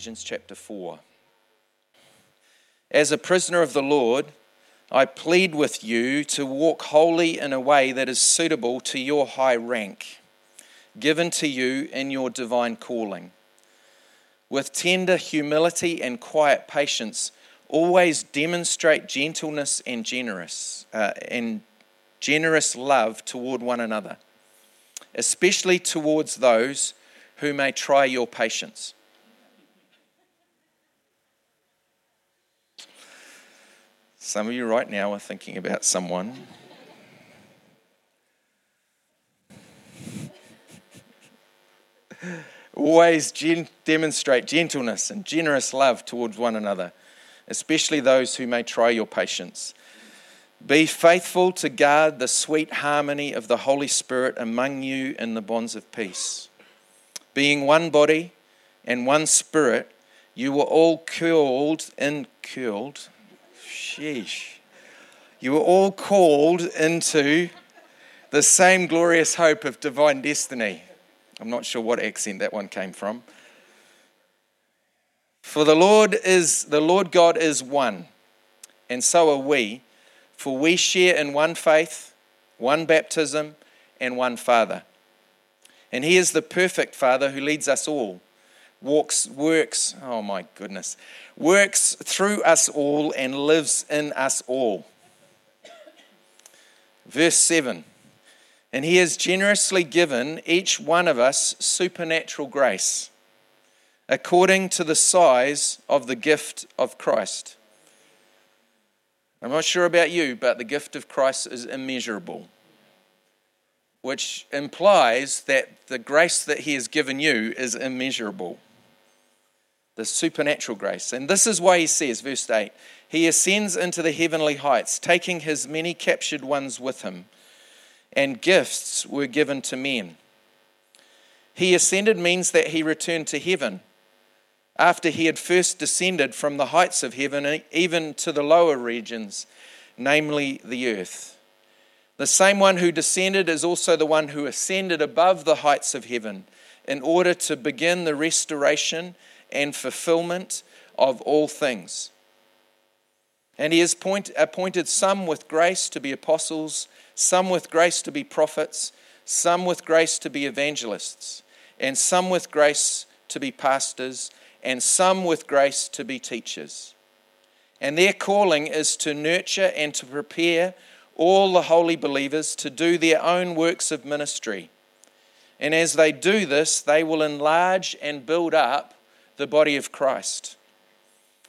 Ephesians chapter 4. As a prisoner of the Lord, I plead with you to walk wholly in a way that is suitable to your high rank, given to you in your divine calling. With tender humility and quiet patience, always demonstrate gentleness and generous uh, and generous love toward one another, especially towards those who may try your patience. Some of you right now are thinking about someone. Always gen- demonstrate gentleness and generous love towards one another, especially those who may try your patience. Be faithful to guard the sweet harmony of the Holy Spirit among you in the bonds of peace. Being one body and one spirit, you were all called in called Sheesh. You were all called into the same glorious hope of divine destiny. I'm not sure what accent that one came from. For the Lord is the Lord God is one, and so are we, for we share in one faith, one baptism, and one Father. And he is the perfect Father who leads us all walks, works, oh my goodness, works through us all and lives in us all. Verse 7 And he has generously given each one of us supernatural grace according to the size of the gift of Christ. I'm not sure about you, but the gift of Christ is immeasurable which implies that the grace that He has given you is immeasurable the supernatural grace. And this is why he says, verse 8, He ascends into the heavenly heights, taking his many captured ones with him, and gifts were given to men. He ascended means that he returned to heaven after he had first descended from the heights of heaven, even to the lower regions, namely the earth. The same one who descended is also the one who ascended above the heights of heaven in order to begin the restoration and fulfillment of all things. And he has point, appointed some with grace to be apostles, some with grace to be prophets, some with grace to be evangelists, and some with grace to be pastors, and some with grace to be teachers. And their calling is to nurture and to prepare all the holy believers to do their own works of ministry. And as they do this, they will enlarge and build up the body of Christ.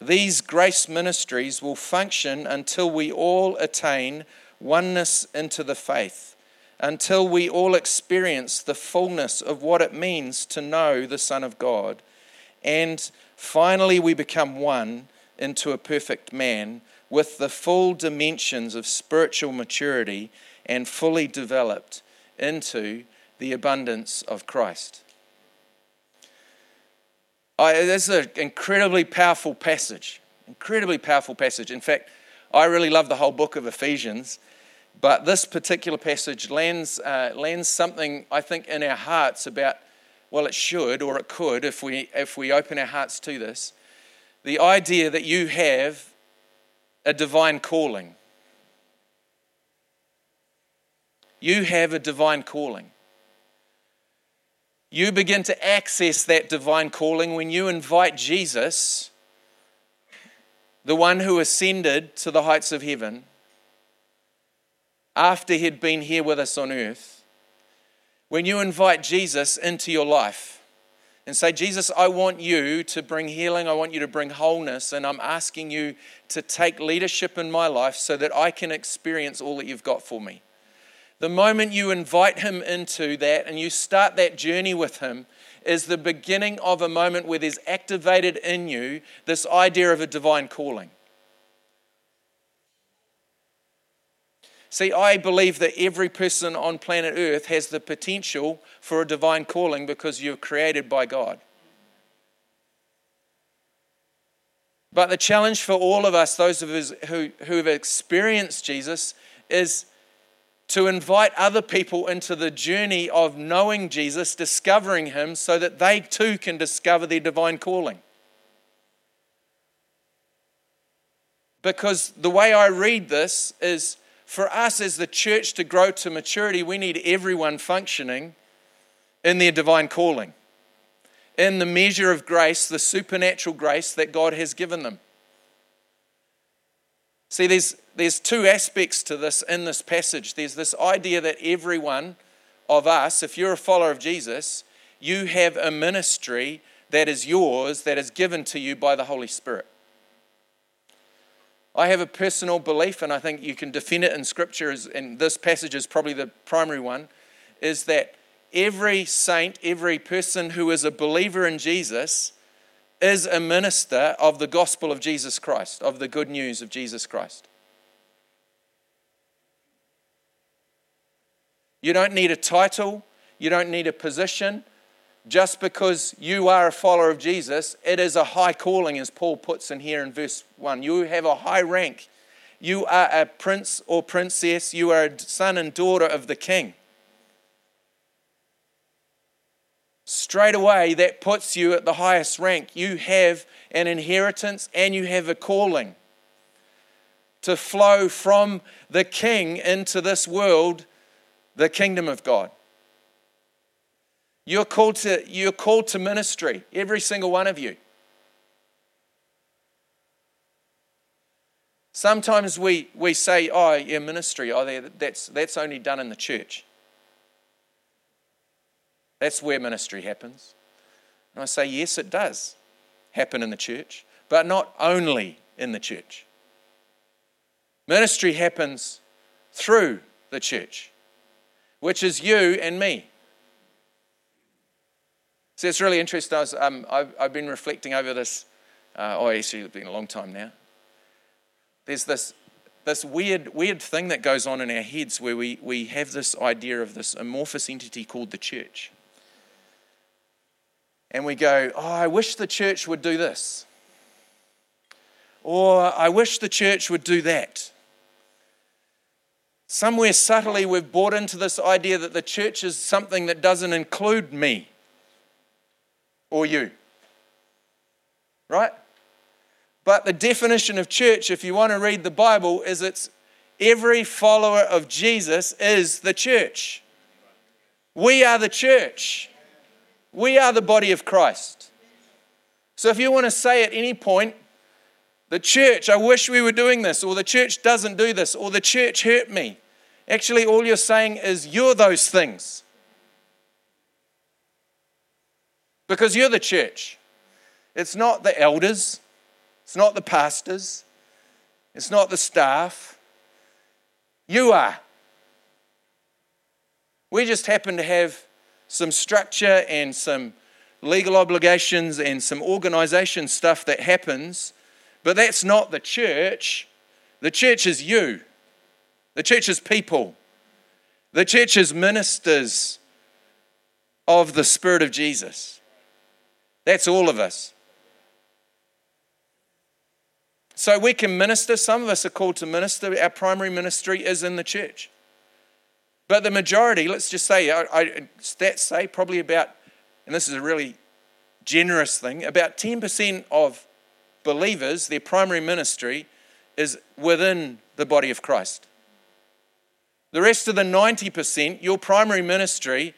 These grace ministries will function until we all attain oneness into the faith, until we all experience the fullness of what it means to know the Son of God, and finally we become one into a perfect man with the full dimensions of spiritual maturity and fully developed into the abundance of Christ. I, this is an incredibly powerful passage. Incredibly powerful passage. In fact, I really love the whole book of Ephesians, but this particular passage lands, uh, lands something, I think, in our hearts about, well, it should or it could if we, if we open our hearts to this. The idea that you have a divine calling. You have a divine calling. You begin to access that divine calling when you invite Jesus, the one who ascended to the heights of heaven, after he'd been here with us on earth. When you invite Jesus into your life and say, Jesus, I want you to bring healing, I want you to bring wholeness, and I'm asking you to take leadership in my life so that I can experience all that you've got for me. The moment you invite him into that and you start that journey with him is the beginning of a moment where there's activated in you this idea of a divine calling. See, I believe that every person on planet Earth has the potential for a divine calling because you're created by God. But the challenge for all of us, those of us who, who have experienced Jesus, is to invite other people into the journey of knowing Jesus, discovering Him, so that they too can discover their divine calling. Because the way I read this is for us as the church to grow to maturity, we need everyone functioning in their divine calling, in the measure of grace, the supernatural grace that God has given them. See, there's there's two aspects to this in this passage. There's this idea that everyone of us, if you're a follower of Jesus, you have a ministry that is yours, that is given to you by the Holy Spirit. I have a personal belief, and I think you can defend it in Scripture, and this passage is probably the primary one, is that every saint, every person who is a believer in Jesus, is a minister of the gospel of Jesus Christ, of the good news of Jesus Christ. You don't need a title, you don't need a position. Just because you are a follower of Jesus, it is a high calling, as Paul puts in here in verse 1. You have a high rank. You are a prince or princess. You are a son and daughter of the king. Straight away, that puts you at the highest rank. You have an inheritance and you have a calling to flow from the king into this world the kingdom of God. You're called to, you're called to ministry, every single one of you. Sometimes we, we say, oh, yeah, ministry, oh, that's, that's only done in the church. That's where ministry happens. And I say, yes, it does happen in the church, but not only in the church. Ministry happens through the church which is you and me. So it's really interesting. I was, um, I've, I've, been reflecting over this. Uh, oh, actually, it's been a long time now. There's this, this weird, weird thing that goes on in our heads where we, we have this idea of this amorphous entity called the church. And we go, oh, I wish the church would do this. Or I wish the church would do that. Somewhere subtly, we've bought into this idea that the church is something that doesn't include me or you. Right? But the definition of church, if you want to read the Bible, is it's every follower of Jesus is the church. We are the church. We are the body of Christ. So if you want to say at any point, the church, I wish we were doing this, or the church doesn't do this, or the church hurt me, Actually, all you're saying is you're those things. Because you're the church. It's not the elders, it's not the pastors, it's not the staff. You are. We just happen to have some structure and some legal obligations and some organization stuff that happens, but that's not the church. The church is you. The church is people. The church is ministers of the Spirit of Jesus. That's all of us. So we can minister. Some of us are called to minister. Our primary ministry is in the church. But the majority, let's just say, I, I, stats say probably about, and this is a really generous thing, about 10% of believers, their primary ministry is within the body of Christ. The rest of the 90%, your primary ministry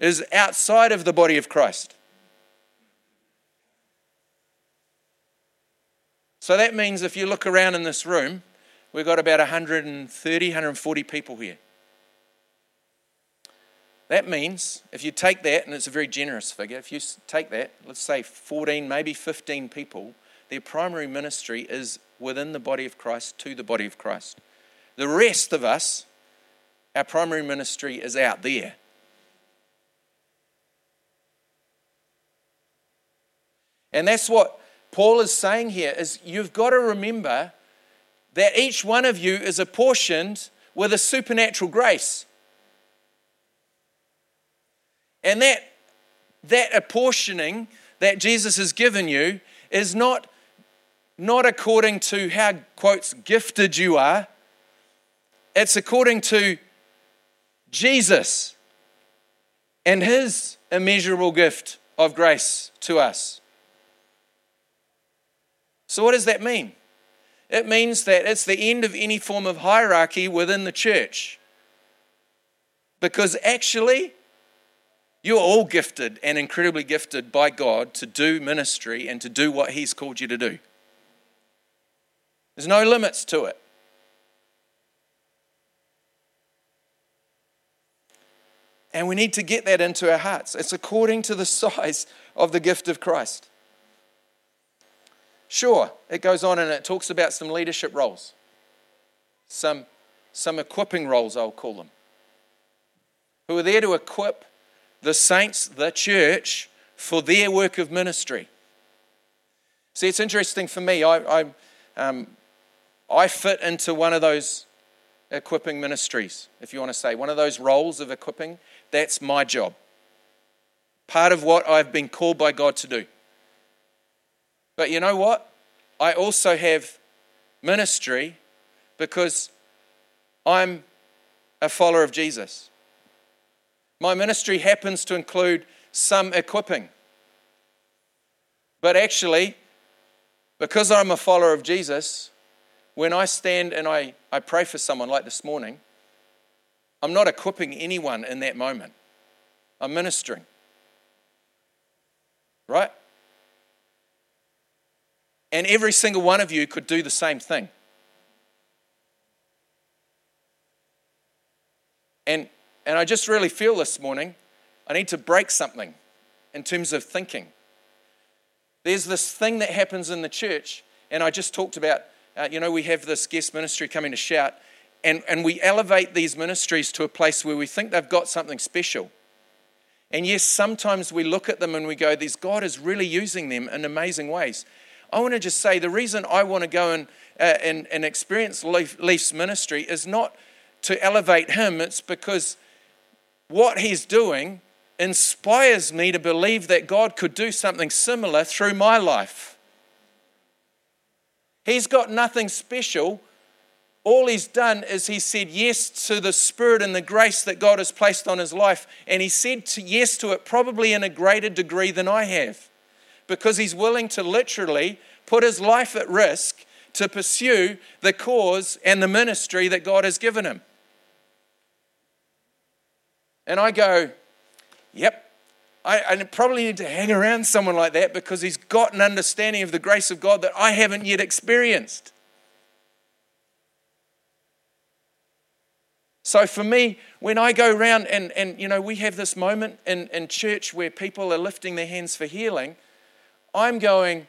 is outside of the body of Christ. So that means if you look around in this room, we've got about 130, 140 people here. That means if you take that, and it's a very generous figure, if you take that, let's say 14, maybe 15 people, their primary ministry is within the body of Christ to the body of Christ. The rest of us our primary ministry is out there. And that's what Paul is saying here is you've got to remember that each one of you is apportioned with a supernatural grace. And that that apportioning that Jesus has given you is not not according to how quotes gifted you are. It's according to Jesus and his immeasurable gift of grace to us. So, what does that mean? it means that it's the end of any form of hierarchy within the church. Because actually, you're all gifted and incredibly gifted by God to do ministry and to do what He's called you to do. There's no limits to it. And we need to get that into our hearts. It's according to the size of the gift of Christ. Sure, it goes on and it talks about some leadership roles, some, some equipping roles, I'll call them, who are there to equip the saints, the church, for their work of ministry. See, it's interesting for me. I, I, um, I fit into one of those equipping ministries, if you want to say, one of those roles of equipping. That's my job. Part of what I've been called by God to do. But you know what? I also have ministry because I'm a follower of Jesus. My ministry happens to include some equipping. But actually, because I'm a follower of Jesus, when I stand and I, I pray for someone like this morning, I'm not equipping anyone in that moment. I'm ministering. Right? And every single one of you could do the same thing. And, and I just really feel this morning I need to break something in terms of thinking. There's this thing that happens in the church, and I just talked about, uh, you know, we have this guest ministry coming to shout, and, and we elevate these ministries to a place where we think they've got something special. And yes, sometimes we look at them and we go, "This God is really using them in amazing ways. I want to just say the reason I want to go and, uh, and, and experience Leif, Leif's ministry is not to elevate him, it's because what he's doing inspires me to believe that God could do something similar through my life. He's got nothing special all he's done is he said yes to the spirit and the grace that God has placed on his life. And he said to yes to it probably in a greater degree than I have. Because he's willing to literally put his life at risk to pursue the cause and the ministry that God has given him. And I go, yep, I, I, probably need to hang around someone like that because he's got an understanding of the grace of God that I haven't yet experienced. So for me, when I go around and, and you know, we have this moment in, in church where people are lifting their hands for healing, I'm going,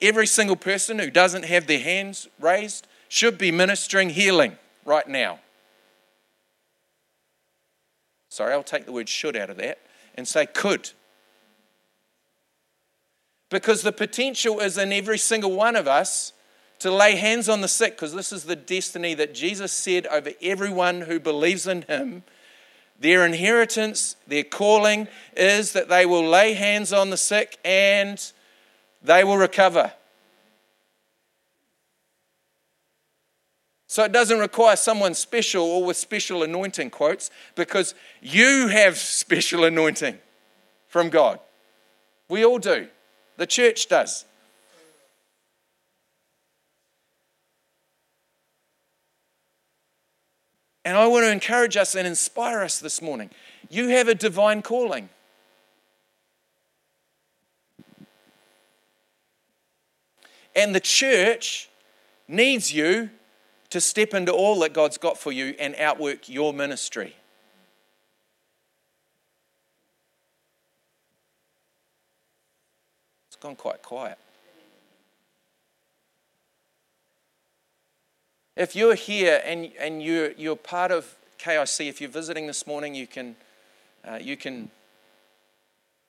every single person who doesn't have their hands raised should be ministering healing right now. Sorry, I'll take the word should out of that and say could. Because the potential is in every single one of us to lay hands on the sick, because this is the destiny that Jesus said over everyone who believes in him. Their inheritance, their calling is that they will lay hands on the sick and they will recover. So it doesn't require someone special or with special anointing, quotes, because you have special anointing from God. We all do. The church does. And I want to encourage us and inspire us this morning. You have a divine calling. And the church needs you to step into all that God's got for you and outwork your ministry. It's gone quite quiet. If you're here and, and you're, you're part of KIC, if you're visiting this morning, you can, uh, you can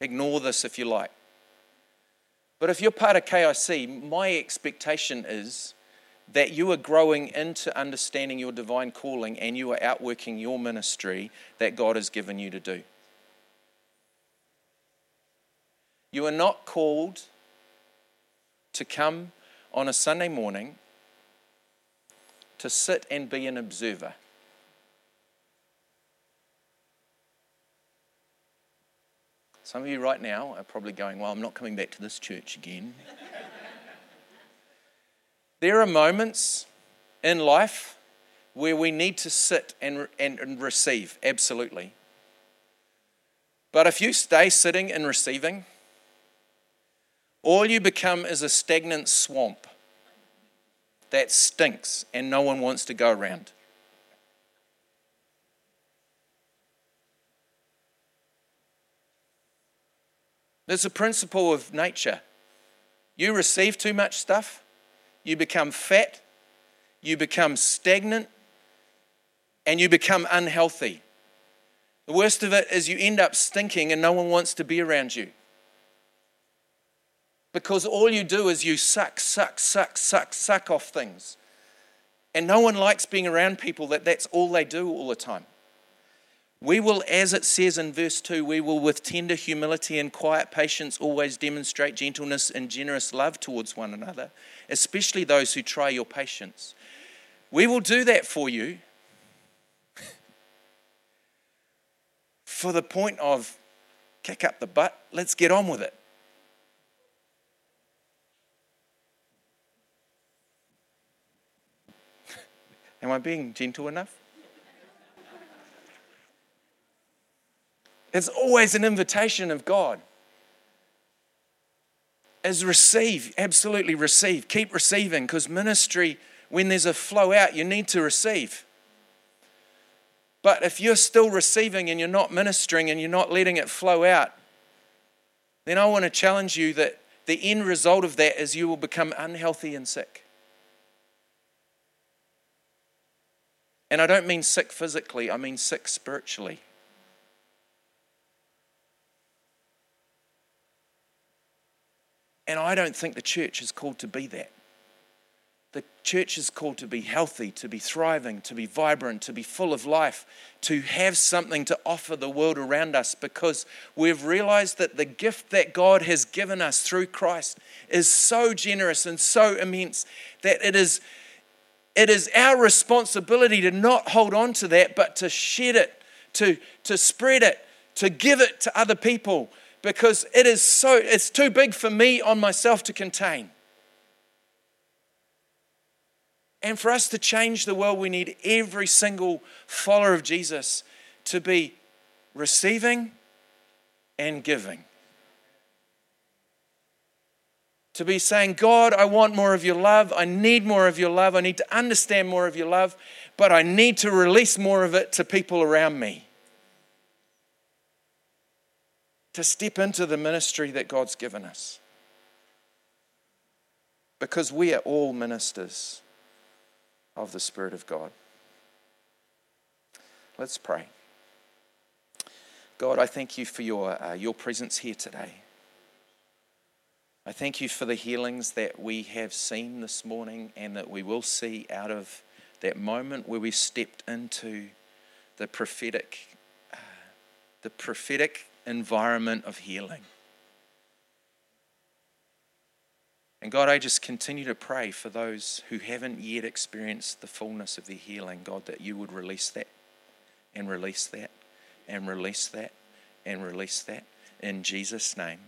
ignore this if you like. But if you're part of KIC, my expectation is that you are growing into understanding your divine calling and you are outworking your ministry that God has given you to do. You are not called to come on a Sunday morning to sit and be an observer. Some of you right now are probably going, Well, I'm not coming back to this church again. There are moments in life where we need to sit and, and, and receive, absolutely. But if you stay sitting and receiving, all you become is a stagnant swamp that stinks and no one wants to go around. There's a principle of nature. You receive too much stuff, you become fat, you become stagnant, and you become unhealthy. The worst of it is you end up stinking and no one wants to be around you. Because all you do is you suck, suck, suck, suck, suck off things. And no one likes being around people that that's all they do all the time. We will, as it says in verse 2, we will with tender humility and quiet patience always demonstrate gentleness and generous love towards one another, especially those who try your patience. We will do that for you for the point of kick up the butt, let's get on with it. Am I being gentle enough? It's always an invitation of God. Is receive, absolutely receive. Keep receiving because ministry, when there's a flow out, you need to receive. But if you're still receiving and you're not ministering and you're not letting it flow out, then I want to challenge you that the end result of that is you will become unhealthy and sick. And I don't mean sick physically, I mean sick spiritually. And I don't think the church is called to be that. The church is called to be healthy, to be thriving, to be vibrant, to be full of life, to have something to offer the world around us because we've realized that the gift that God has given us through Christ is so generous and so immense that it is, it is our responsibility to not hold on to that, but to shed it, to, to spread it, to give it to other people because it is so, it's too big for me on myself to contain. And for us to change the world, we need every single follower of Jesus to be receiving and giving. To be saying, God, I want more of your love. I need more of your love. I need to understand more of your love, but I need to release more of it to people around me to step into the ministry that God's given us. Because we are all ministers of the Spirit of God. Let's pray. God, I thank you for your, uh, your presence here today. I thank you for the healings that we have seen this morning and that we will see out of that moment where we stepped into the prophetic, uh, the prophetic environment of healing. And God, I just continue to pray for those who haven't yet experienced the fullness of their healing, God, that you would release that and release that and release that and release that in Jesus' name.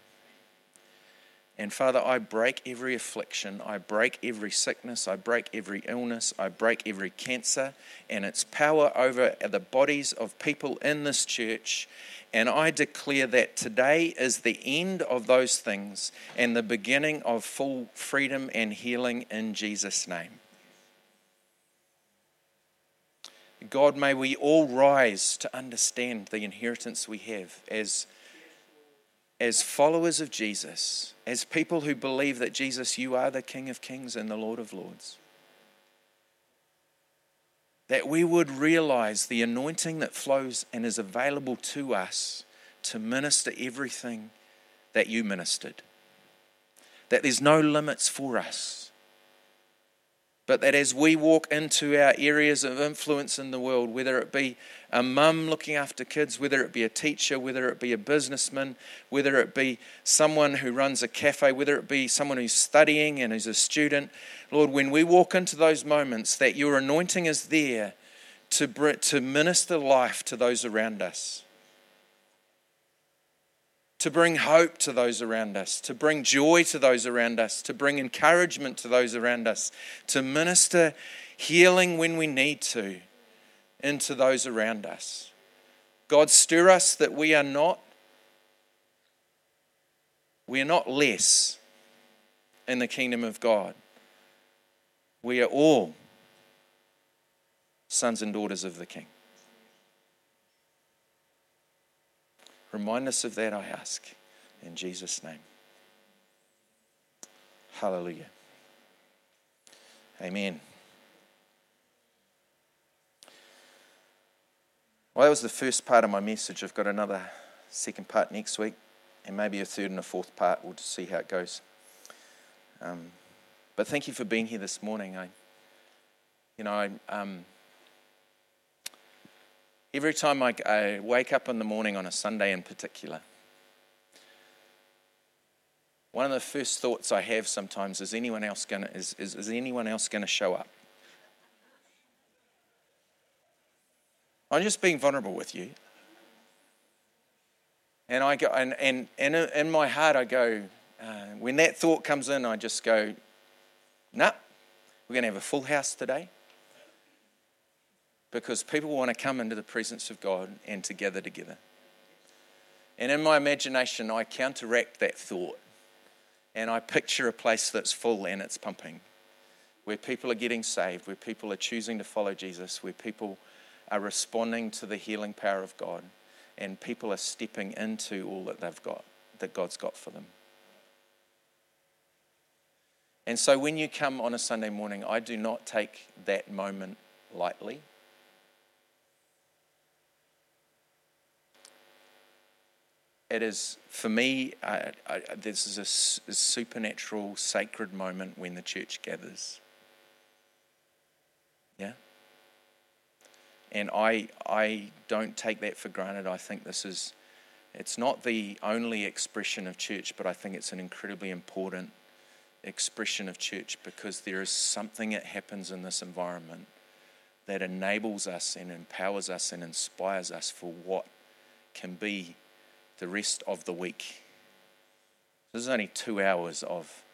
And Father, I break every affliction. I break every sickness. I break every illness. I break every cancer and its power over the bodies of people in this church. And I declare that today is the end of those things and the beginning of full freedom and healing in Jesus' name. God, may we all rise to understand the inheritance we have as, as followers of Jesus, as people who believe that Jesus, you are the King of Kings and the Lord of Lords that we would realize the anointing that flows and is available to us to minister everything that you ministered. That there's no limits for us. But that as we walk into our areas of influence in the world, whether it be a mum looking after kids, whether it be a teacher, whether it be a businessman, whether it be someone who runs a cafe, whether it be someone who's studying and is a student, Lord, when we walk into those moments, that your anointing is there to, to minister life to those around us. To bring hope to those around us, to bring joy to those around us, to bring encouragement to those around us, to minister healing when we need to into those around us. God, stir us that we are not we are not less in the kingdom of God. We are all sons and daughters of the King. Remind us of that, I ask, in Jesus' name. Hallelujah. Amen. Well, that was the first part of my message. I've got another second part next week, and maybe a third and a fourth part. We'll just see how it goes. Um, but thank you for being here this morning. I, you know, I, um, every time I, I wake up in the morning on a Sunday in particular, one of the first thoughts I have sometimes is anyone else to is, is, is anyone else to show up? I'm just being vulnerable with you. And I go and, and, and in my heart I go, uh, when that thought comes in, I just go, nah, we're going to have a full house today. Because people want to come into the presence of God and to gather together. And in my imagination, I counteract that thought and I picture a place that's full and it's pumping, where people are getting saved, where people are choosing to follow Jesus, where people are responding to the healing power of God, and people are stepping into all that they've got, that God's got for them. And so when you come on a Sunday morning, I do not take that moment lightly. It is, for me, uh, I, this is a, a supernatural, sacred moment when the church gathers. Yeah? And I, I don't take that for granted. I think this is, it's not the only expression of church, but I think it's an incredibly important expression of church because there is something that happens in this environment that enables us and empowers us and inspires us for what can be the rest of the week. This is only two hours of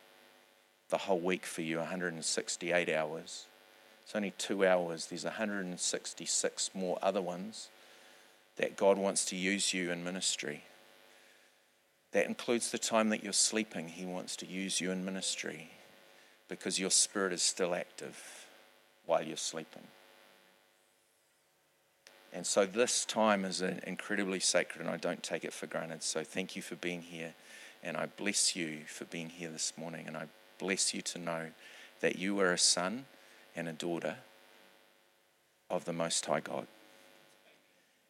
the whole week for you, 168 hours. It's only two hours. There's 166 more other ones that God wants to use you in ministry. That includes the time that you're sleeping. He wants to use you in ministry because your spirit is still active while you're sleeping. And so this time is incredibly sacred, and I don't take it for granted. So thank you for being here, and I bless you for being here this morning, and I bless you to know that you are a son and a daughter of the Most High God.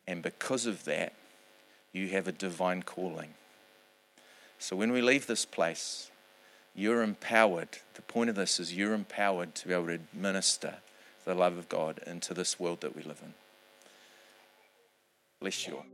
And because of that, you have a divine calling. So when we leave this place, you're empowered. The point of this is you're empowered to be able to minister the love of God into this world that we live in. Bless you.